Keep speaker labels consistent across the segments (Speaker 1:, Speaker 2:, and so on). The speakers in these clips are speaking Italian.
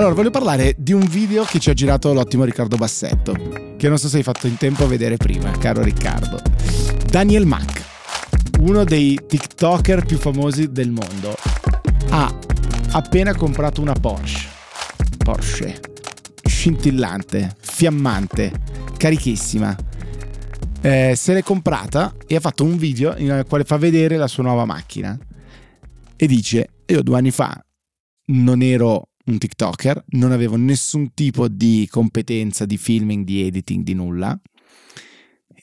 Speaker 1: Allora, voglio parlare di un video che ci ha girato l'ottimo Riccardo Bassetto, che non so se hai fatto in tempo a vedere prima, caro Riccardo. Daniel Mack, uno dei TikToker più famosi del mondo, ha appena comprato una Porsche. Porsche. Scintillante, fiammante, carichissima. Eh, se l'è comprata e ha fatto un video in cui fa vedere la sua nuova macchina. E dice, io due anni fa non ero un TikToker, non avevo nessun tipo di competenza di filming, di editing, di nulla.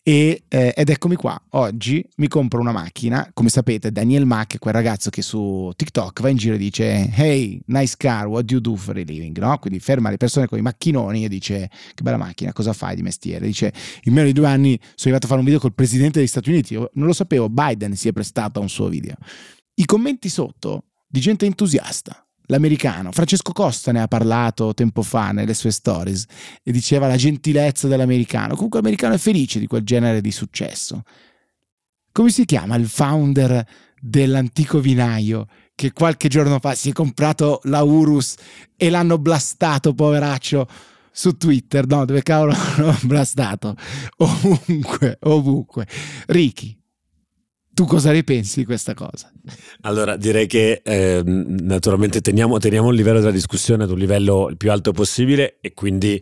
Speaker 1: E, eh, ed eccomi qua, oggi mi compro una macchina, come sapete Daniel Mack, quel ragazzo che su TikTok va in giro e dice hey, nice car, what do you do for a living? No? Quindi ferma le persone con i macchinoni e dice che bella macchina, cosa fai di mestiere? Dice in meno di due anni sono arrivato a fare un video col presidente degli Stati Uniti, Io non lo sapevo, Biden si è prestato a un suo video. I commenti sotto di gente entusiasta, l'americano. Francesco Costa ne ha parlato tempo fa nelle sue stories e diceva la gentilezza dell'americano. Comunque l'americano è felice di quel genere di successo. Come si chiama il founder dell'antico vinaio che qualche giorno fa si è comprato la Urus e l'hanno blastato, poveraccio, su Twitter, no, dove cavolo l'hanno blastato? Ovunque, ovunque. Ricky, tu cosa ne pensi di questa cosa?
Speaker 2: Allora, direi che eh, naturalmente teniamo, teniamo il livello della discussione ad un livello il più alto possibile e quindi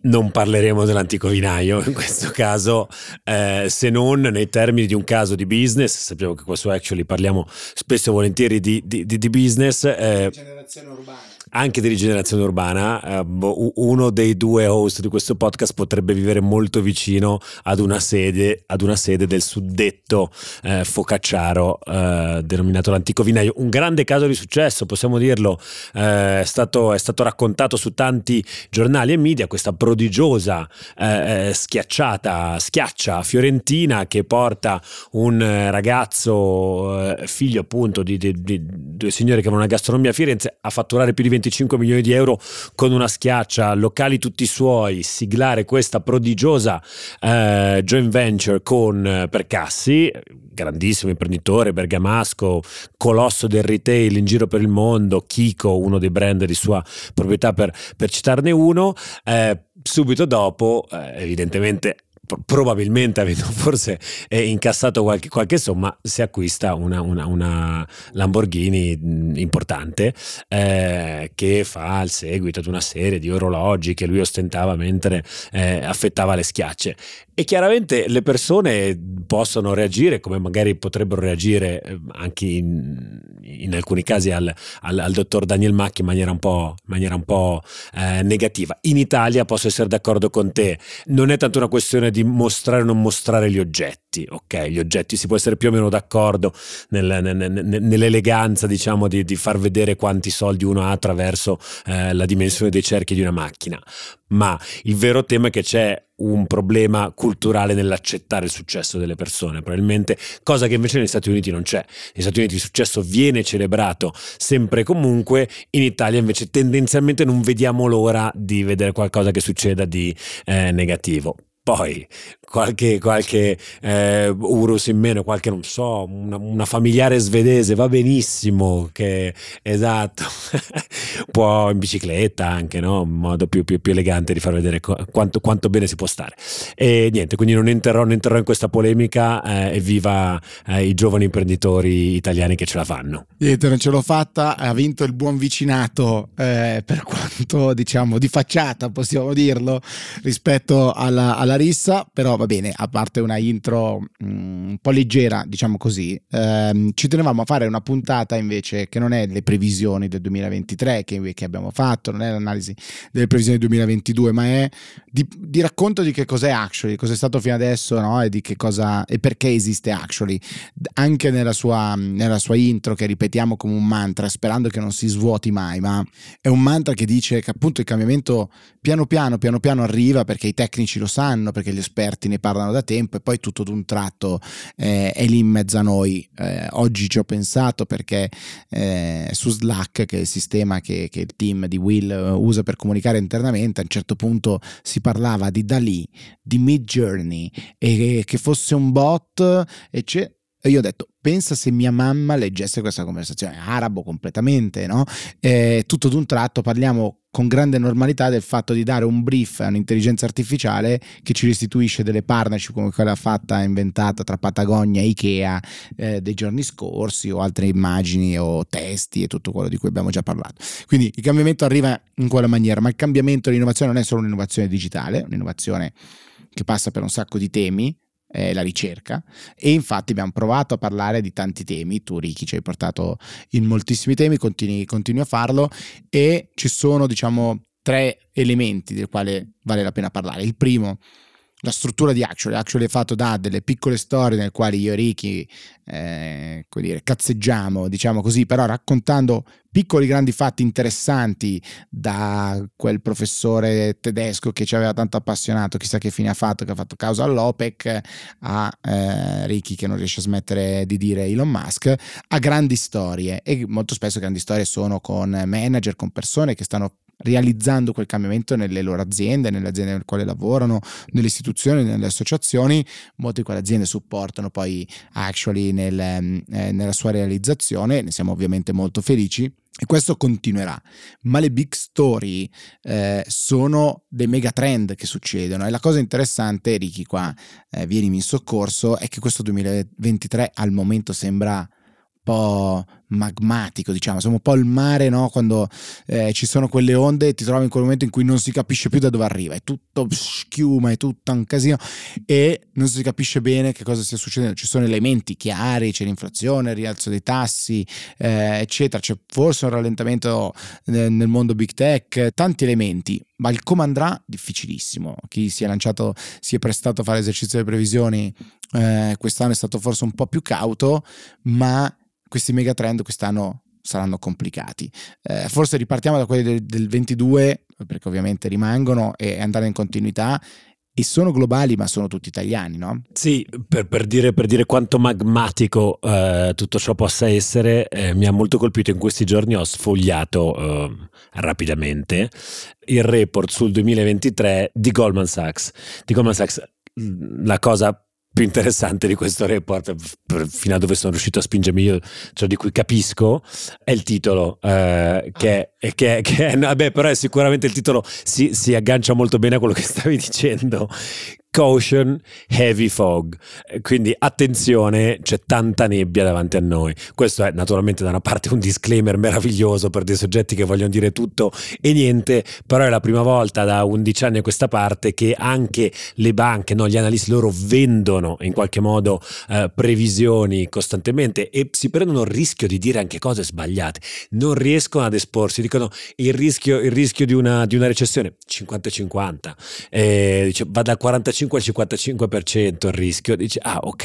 Speaker 2: non parleremo dell'antico vinaio in questo caso, eh, se non nei termini di un caso di business. Sappiamo che qua su Actually parliamo spesso e volentieri di, di, di, di business. Eh, generazione urbana anche di rigenerazione urbana, eh, uno dei due host di questo podcast potrebbe vivere molto vicino ad una sede, ad una sede del suddetto eh, focacciaro eh, denominato l'antico vinaio. Un grande caso di successo, possiamo dirlo, eh, è stato, è, stato, raccontato su tanti giornali e media, questa prodigiosa eh, eh, schiacciata, schiaccia fiorentina che porta un ragazzo, figlio appunto di, di, di due signori che avevano una gastronomia a Firenze, a fatturare più di 20 25 milioni di euro con una schiaccia, locali tutti suoi, siglare questa prodigiosa eh, joint venture con eh, Percassi, grandissimo imprenditore, bergamasco, colosso del retail in giro per il mondo, Kiko, uno dei brand di sua proprietà per, per citarne uno. Eh, subito dopo, eh, evidentemente probabilmente avendo forse eh, incassato qualche, qualche, somma si acquista una, una, una Lamborghini importante eh, che fa il seguito ad una serie di orologi che lui ostentava mentre eh, affettava le schiacce e chiaramente le persone possono reagire come magari potrebbero reagire eh, anche in, in alcuni casi al, al, al, dottor Daniel Mack in maniera un po', maniera un po' eh, negativa. In Italia posso essere d'accordo con te, non è tanto una questione di mostrare o non mostrare gli oggetti, ok? Gli oggetti si può essere più o meno d'accordo nel, nel, nell'eleganza diciamo di, di, far vedere quanti soldi uno ha attraverso eh, la dimensione dei cerchi di una macchina, ma il vero tema è che c'è un problema culturale nell'accettare il successo delle persone, probabilmente cosa che invece negli Stati Uniti non c'è. Negli Stati Uniti il successo viene celebrato sempre e comunque, in Italia invece tendenzialmente non vediamo l'ora di vedere qualcosa che succeda di eh, negativo. Poi qualche, qualche eh, Urus in meno, qualche non so, una, una, familiare svedese va benissimo, che esatto, può in bicicletta anche, no? un modo più, più, più elegante di far vedere quanto, quanto, bene si può stare. E niente, quindi non entrerò, non entrerò in questa polemica eh, e viva eh, i giovani imprenditori italiani che ce la fanno.
Speaker 1: Niente, non ce l'ho fatta, ha vinto il buon vicinato eh, per quanto diciamo di facciata, possiamo dirlo, rispetto alla, alla rissa, però va bene, a parte una intro mh, mm, un po' leggera, diciamo così, ehm, ci tenevamo a fare una puntata invece che non è le previsioni del 2023 che, che abbiamo fatto, non è l'analisi delle previsioni del 2022, ma è di, di racconto di che cos'è Actually, cos'è stato fino adesso no? e di che cosa e perché esiste Actually, anche nella sua, nella sua intro che ripetiamo come un mantra, sperando che non si svuoti mai, ma è un mantra che dice che appunto il cambiamento piano piano, piano piano arriva perché i tecnici lo sanno, perché gli esperti ne parlano da tempo e poi tutto d'un tratto eh, è lì in mezzo a noi. Eh, oggi ci ho pensato perché eh, su Slack, che è il sistema che, che, il team di Will eh, usa per comunicare internamente, a un certo punto si parlava di Dalì, di Mid Journey e che fosse un bot e c'è E io ho detto, pensa se mia mamma leggesse questa conversazione, arabo completamente, no? E tutto d'un tratto parliamo con grande normalità del fatto di dare un brief a un'intelligenza artificiale che ci restituisce delle partnership come quella fatta inventata tra Patagonia e Ikea eh, dei giorni scorsi o altre immagini o testi e tutto quello di cui abbiamo già parlato. Quindi il cambiamento arriva in quella maniera, ma il cambiamento e l'innovazione non è solo un'innovazione digitale, un'innovazione che passa per un sacco di temi, eh, la ricerca. E infatti abbiamo provato a parlare di tanti temi, tu Ricky ci hai portato in moltissimi temi, continui, continui a farlo. E ci sono diciamo tre elementi del quale vale la pena parlare. Il primo la struttura di Actually. Actually è fatto da delle piccole storie nelle quali io e Ricky eh, dire, cazzeggiamo, diciamo così, però raccontando piccoli grandi fatti interessanti da quel professore tedesco che ci aveva tanto appassionato, chissà che fine ha fatto, che ha fatto causa all'OPEC, a eh, Ricky che non riesce a smettere di dire Elon Musk, a grandi storie e molto spesso grandi storie sono con manager, con persone che stanno realizzando quel cambiamento nelle loro aziende, nelle aziende nelle quali lavorano, nelle istituzioni, nelle associazioni. Molte di quelle aziende supportano poi Actually nel, eh, nella sua realizzazione, ne siamo ovviamente molto felici. E questo continuerà, ma le big story eh, sono dei megatrend che succedono. E la cosa interessante, Ricky, qua eh, vienimi in soccorso, è che questo 2023 al momento sembra po' magmatico, diciamo, siamo un po' il mare, no? Quando eh, ci sono quelle onde e ti trovi in quel momento in cui non si capisce più da dove arriva, è tutto schiuma, è tutto un casino e non si capisce bene che cosa stia succedendo. Ci sono elementi chiari, c'è l'inflazione, il rialzo dei tassi, eh, eccetera, c'è forse un rallentamento nel, nel mondo big tech, tanti elementi, ma il come andrà difficilissimo. Chi si è lanciato, si è prestato a fare esercizio delle previsioni eh, quest'anno è stato forse un po' più cauto, ma questi megatrend quest'anno saranno complicati. Eh, forse ripartiamo da quelli del, del 22, perché ovviamente rimangono, e andare in continuità e sono globali ma sono tutti italiani, no?
Speaker 2: Sì, per, per, dire, per dire, quanto magmatico eh, tutto ciò possa essere, eh, mi ha molto colpito in questi giorni, ho sfogliato eh, rapidamente il report sul 2023 di Goldman Sachs. Di Goldman Sachs la cosa più interessante di questo report, fino a dove sono riuscito a spingermi io, cioè di cui capisco, è il titolo, eh, che, ah. che, che, vabbè, però è sicuramente il titolo si, si aggancia molto bene a quello che stavi dicendo, Caution, heavy fog. Quindi attenzione, c'è tanta nebbia davanti a noi. Questo è naturalmente da una parte un disclaimer meraviglioso per dei soggetti che vogliono dire tutto e niente, però è la prima volta da 11 anni a questa parte che anche le banche, no, gli analisti loro vendono in qualche modo eh, previsioni costantemente e si prendono il rischio di dire anche cose sbagliate. Non riescono ad esporsi, dicono il rischio, il rischio di, una, di una recessione 50-50, eh, dice, va da 45 55 al 55% il rischio, dici ah ok,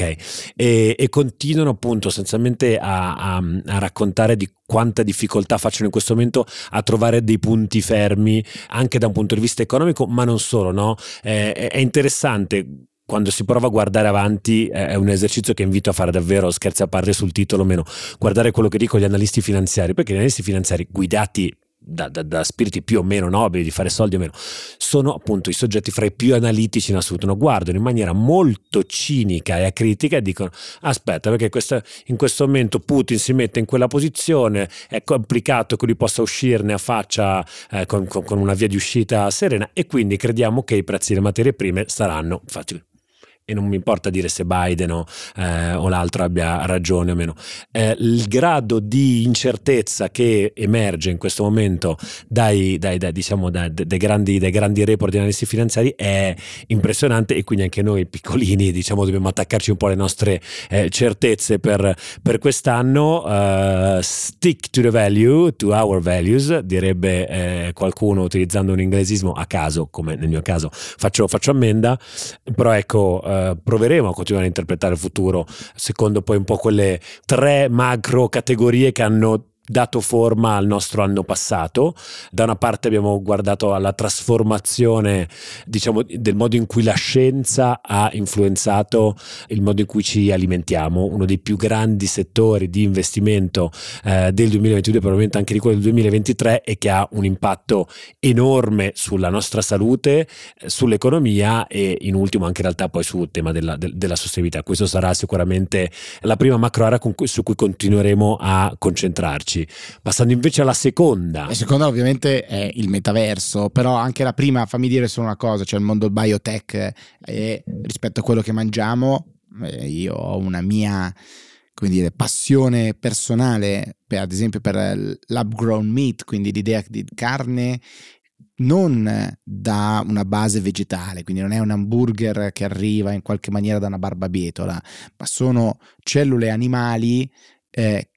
Speaker 2: e, e continuano appunto sostanzialmente a, a, a raccontare di quanta difficoltà facciano in questo momento a trovare dei punti fermi anche da un punto di vista economico, ma non solo, no? Eh, è interessante quando si prova a guardare avanti è un esercizio che invito a fare davvero, scherzi a parte sul titolo o meno, guardare quello che dicono gli analisti finanziari, perché gli analisti finanziari guidati da, da, da, spiriti più o meno nobili, di fare soldi o meno, sono appunto i soggetti fra i più analitici in assoluto, no? guardano in maniera molto cinica e acritica e dicono aspetta perché questa, in questo momento Putin si mette in quella posizione, è complicato che lui possa uscirne a faccia eh, con, con, con, una via di uscita serena e quindi crediamo che i prezzi delle materie prime saranno, infatti e non mi importa dire se Biden o, eh, o l'altro abbia ragione o meno, eh, il grado di incertezza che emerge in questo momento dai, dai, dai, diciamo, dai, grandi, grandi report di analisi finanziari è impressionante e quindi anche noi piccolini diciamo, dobbiamo attaccarci un po' alle nostre eh, certezze per, per quest'anno. Uh, stick to the value, to our values, direbbe eh, qualcuno utilizzando un inglesismo a caso, come nel mio caso faccio, faccio ammenda, però ecco eh, proveremo a continuare a interpretare il futuro secondo poi un po' quelle tre macro categorie che hanno dato forma al nostro anno passato. Da una parte abbiamo guardato alla trasformazione, diciamo, del modo in cui la scienza ha influenzato il modo in cui ci alimentiamo, uno dei più grandi settori di investimento eh, del 2022, probabilmente anche di quello del 2023 e che ha un impatto enorme sulla nostra salute, sull'economia e in ultimo anche in realtà poi sul tema della, de, della sostenibilità. Questo sarà sicuramente la prima macro area su cui continueremo a concentrarci. Passando invece alla seconda.
Speaker 1: La seconda ovviamente è il metaverso, però anche la prima, fammi dire solo una cosa, cioè il mondo biotech e rispetto a quello che mangiamo, eh, io ho una mia come dire, passione personale, per, ad esempio per lab grown meat, quindi l'idea di carne non da una base vegetale, quindi non è un hamburger che arriva in qualche maniera da una barbabietola, ma sono cellule animali eh,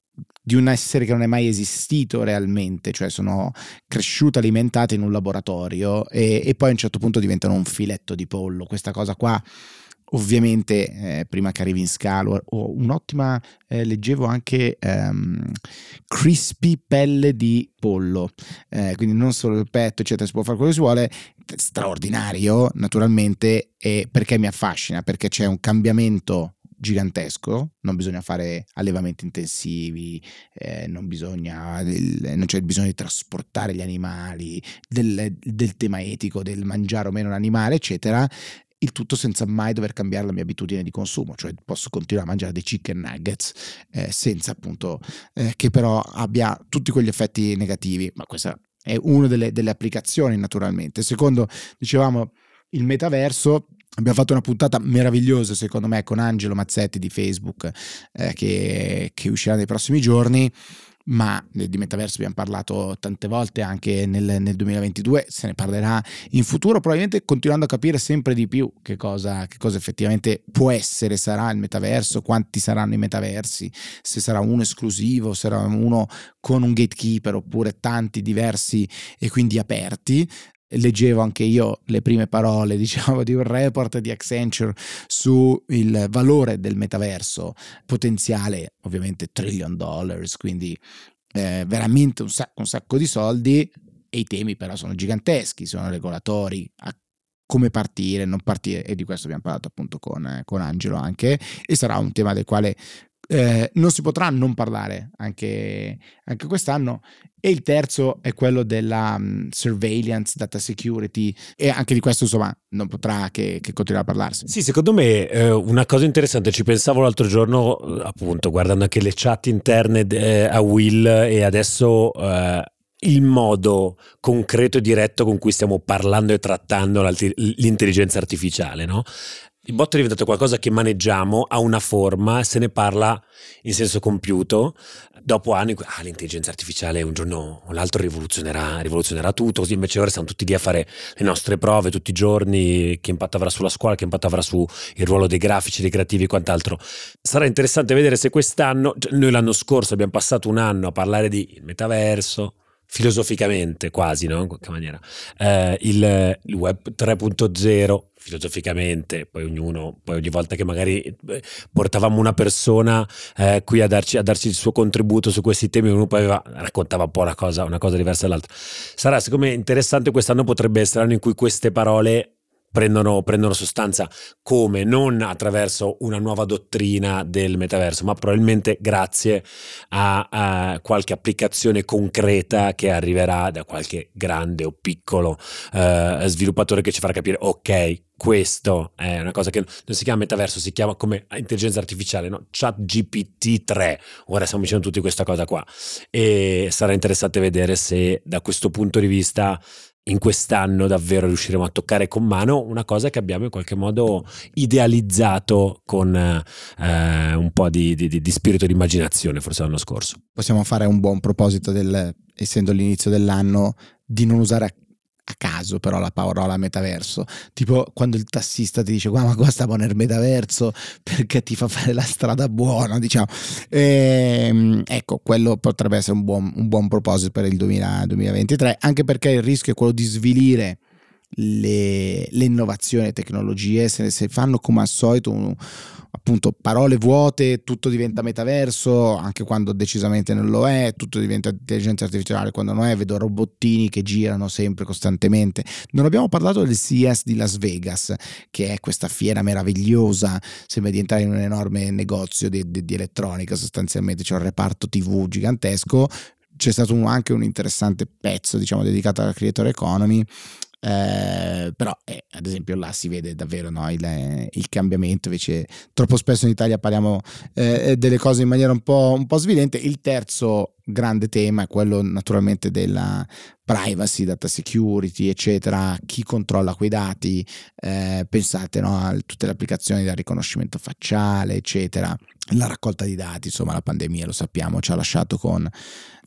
Speaker 1: di un essere che non è mai esistito realmente, cioè sono cresciute alimentate in un laboratorio e, e poi a un certo punto diventano un filetto di pollo. Questa cosa qua ovviamente eh, prima che arrivi in scalo ho un'ottima eh, leggevo anche um, crispy pelle di pollo eh, quindi non solo il petto eccetera si può fare quello che si vuole straordinario naturalmente e perché mi affascina perché c'è un cambiamento gigantesco, non bisogna fare allevamenti intensivi, eh, non, bisogna, non c'è bisogno di trasportare gli animali, del, del tema etico del mangiare o meno l'animale, eccetera, il tutto senza mai dover cambiare la mia abitudine di consumo, cioè posso continuare a mangiare dei chicken nuggets eh, senza appunto eh, che però abbia tutti quegli effetti negativi, ma questa è una delle, delle applicazioni naturalmente. Secondo, dicevamo, il metaverso Abbiamo fatto una puntata meravigliosa, secondo me, con Angelo Mazzetti di Facebook, eh, che, che, uscirà nei prossimi giorni. Ma di metaverso abbiamo parlato tante volte anche nel, nel, 2022, se ne parlerà in futuro, probabilmente continuando a capire sempre di più che cosa, che cosa effettivamente può essere, sarà il metaverso, quanti saranno i metaversi, se sarà uno esclusivo, sarà uno con un gatekeeper oppure tanti diversi e quindi aperti leggevo anche io le prime parole, diciamo, di un report di Accenture sul valore del metaverso potenziale, ovviamente trillion dollars, quindi eh, veramente un sacco, un sacco di soldi e i temi però sono giganteschi, sono regolatori, come partire, non partire e di questo abbiamo parlato appunto con, eh, con Angelo anche e sarà un tema del quale eh, non si potrà non parlare anche, anche, quest'anno. E il terzo è quello della um, surveillance, data security, e anche di questo insomma non potrà che, che continuare a parlarsi.
Speaker 2: Sì, secondo me eh, una cosa interessante, ci pensavo l'altro giorno, appunto, guardando anche le chat interne eh, a Will e adesso eh, il modo concreto e diretto con cui stiamo parlando e trattando l'intelligenza artificiale, no? Il bot è diventato qualcosa che maneggiamo, ha una forma, se ne parla in senso compiuto. Dopo anni, ah, l'intelligenza artificiale un giorno o l'altro rivoluzionerà, rivoluzionerà tutto, così invece ora stiamo tutti lì a fare le nostre prove tutti i giorni, che impatto avrà sulla scuola, che impatto avrà sul ruolo dei grafici, dei creativi e quant'altro. Sarà interessante vedere se quest'anno, cioè noi l'anno scorso abbiamo passato un anno a parlare di metaverso, filosoficamente quasi, no? in qualche maniera, eh, il, il, web 3.0 filosoficamente, poi ognuno, poi ogni volta che magari eh, portavamo una persona eh, qui a darci, a darci, il suo contributo su questi temi, uno poi aveva, raccontava un po' una cosa, una cosa diversa dall'altra. Sarà, secondo me, interessante quest'anno potrebbe essere l'anno in cui queste parole prendono, prendono, sostanza come non attraverso una nuova dottrina del metaverso, ma probabilmente grazie a, a qualche applicazione concreta che arriverà da qualche grande o piccolo eh, sviluppatore che ci farà capire ok, questo è una cosa che non si chiama metaverso, si chiama come intelligenza artificiale, no? chat GPT 3, ora stiamo dicendo tutti questa cosa qua e sarà interessante vedere se da questo punto di vista in quest'anno davvero riusciremo a toccare con mano una cosa che abbiamo in qualche modo idealizzato con eh, un po' di, di, di, spirito di immaginazione forse l'anno scorso.
Speaker 1: Possiamo fare un buon proposito del, essendo l'inizio dell'anno, di non usare a caso però la parola metaverso. Tipo quando il tassista ti dice guarda ma qua stiamo nel metaverso perché ti fa fare la strada buona diciamo. E, ehm, ecco quello potrebbe essere un buon, un buon proposito per il 2000, 2023 anche perché il rischio è quello di svilire le, le innovazioni e tecnologie se, se fanno come al solito un, appunto parole vuote, tutto diventa metaverso, anche quando decisamente non lo è, tutto diventa intelligenza artificiale quando non è, vedo robottini che girano sempre costantemente. Non abbiamo parlato del CES di Las Vegas, che è questa fiera meravigliosa, sembra di entrare in un enorme negozio di, di, di elettronica sostanzialmente, c'è un reparto TV gigantesco, c'è stato un, anche un interessante pezzo diciamo dedicato alla creator economy eh, però eh, ad esempio là si vede davvero no, il, il, cambiamento invece troppo spesso in Italia parliamo eh, delle cose in maniera un po', un po' svilente il terzo grande tema è quello naturalmente della privacy, data security, eccetera, chi controlla quei dati, eh, pensate no, a tutte le applicazioni del riconoscimento facciale, eccetera, la raccolta di dati, insomma la pandemia lo sappiamo, ci ha lasciato con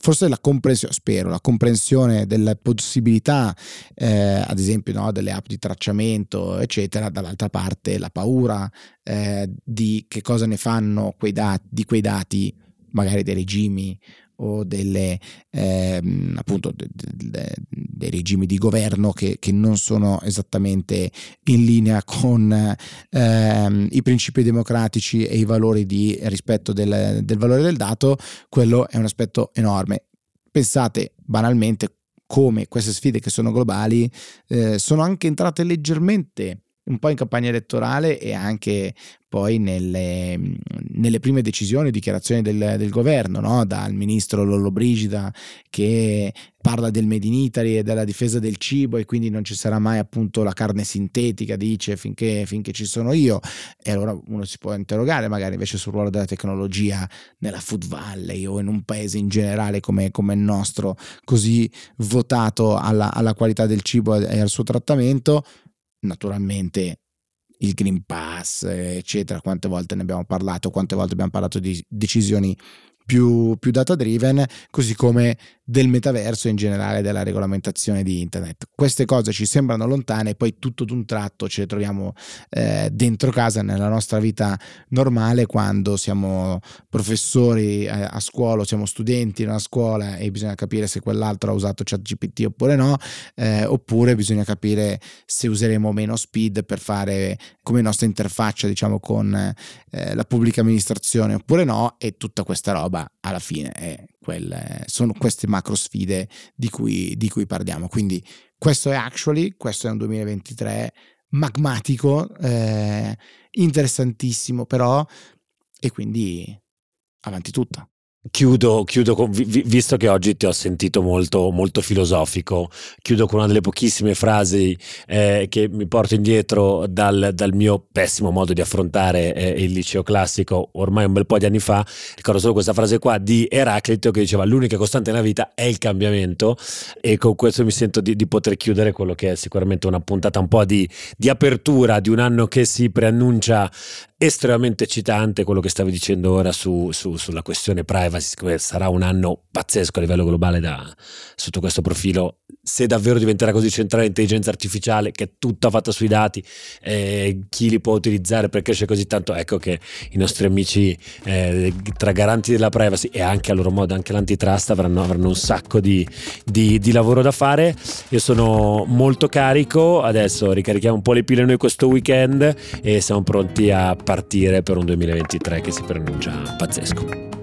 Speaker 1: forse la comprensione, spero, la comprensione delle possibilità, eh, ad esempio no, delle app di tracciamento, eccetera, dall'altra parte la paura eh, di che cosa ne fanno quei dati, di quei dati magari dei regimi o delle, ehm, appunto, de, de, dei regimi di governo che, che, non sono esattamente in linea con ehm, i principi democratici e i valori di rispetto del, del valore del dato, quello è un aspetto enorme. Pensate banalmente come queste sfide che sono globali eh, sono anche entrate leggermente un po' in campagna elettorale e anche poi nelle, nelle prime decisioni e dichiarazioni del, del governo, no? dal ministro Lollobrigida che parla del Made in Italy e della difesa del cibo e quindi non ci sarà mai appunto la carne sintetica, dice, finché, finché ci sono io. E allora uno si può interrogare magari invece sul ruolo della tecnologia nella Food Valley o in un paese in generale come, come il nostro, così votato alla, alla qualità del cibo e al suo trattamento naturalmente il Green Pass, eccetera, quante volte ne abbiamo parlato, quante volte abbiamo parlato di decisioni più, più data driven, così come del metaverso in generale della regolamentazione di internet. Queste cose ci sembrano lontane e poi tutto d'un tratto ce le troviamo eh, dentro casa nella nostra vita normale quando siamo professori eh, a scuola, siamo studenti in una scuola e bisogna capire se quell'altro ha usato ChatGPT oppure no, eh, oppure bisogna capire se useremo meno speed per fare come nostra interfaccia diciamo con eh, la pubblica amministrazione oppure no e tutta questa roba alla fine è quelle, sono queste macro sfide di cui, di cui parliamo. Quindi questo è actually, questo è un 2023 magmatico, eh, interessantissimo però, e quindi avanti tutta.
Speaker 2: Chiudo, chiudo con, visto che oggi ti ho sentito molto, molto filosofico, chiudo con una delle pochissime frasi eh, che mi porto indietro dal, dal, mio pessimo modo di affrontare eh, il liceo classico ormai un bel po' di anni fa. Ricordo solo questa frase qua di Eraclito che diceva l'unica costante nella vita è il cambiamento e con questo mi sento di, di poter chiudere quello che è sicuramente una puntata un po' di, di apertura di un anno che si preannuncia estremamente eccitante quello che stavi dicendo ora su, su, sulla questione privacy, sarà un anno pazzesco a livello globale da, sotto questo profilo, se davvero diventerà così centrale l'intelligenza artificiale che è tutta fatta sui dati, eh, chi li può utilizzare per crescere così tanto, ecco che i nostri amici eh, tra garanti della privacy e anche a loro modo anche l'antitrust avranno, avranno un sacco di, di, di lavoro da fare. Io sono molto carico, adesso ricarichiamo un po' le pile noi questo weekend e siamo pronti a partire per un 2023 che si pronuncia pazzesco.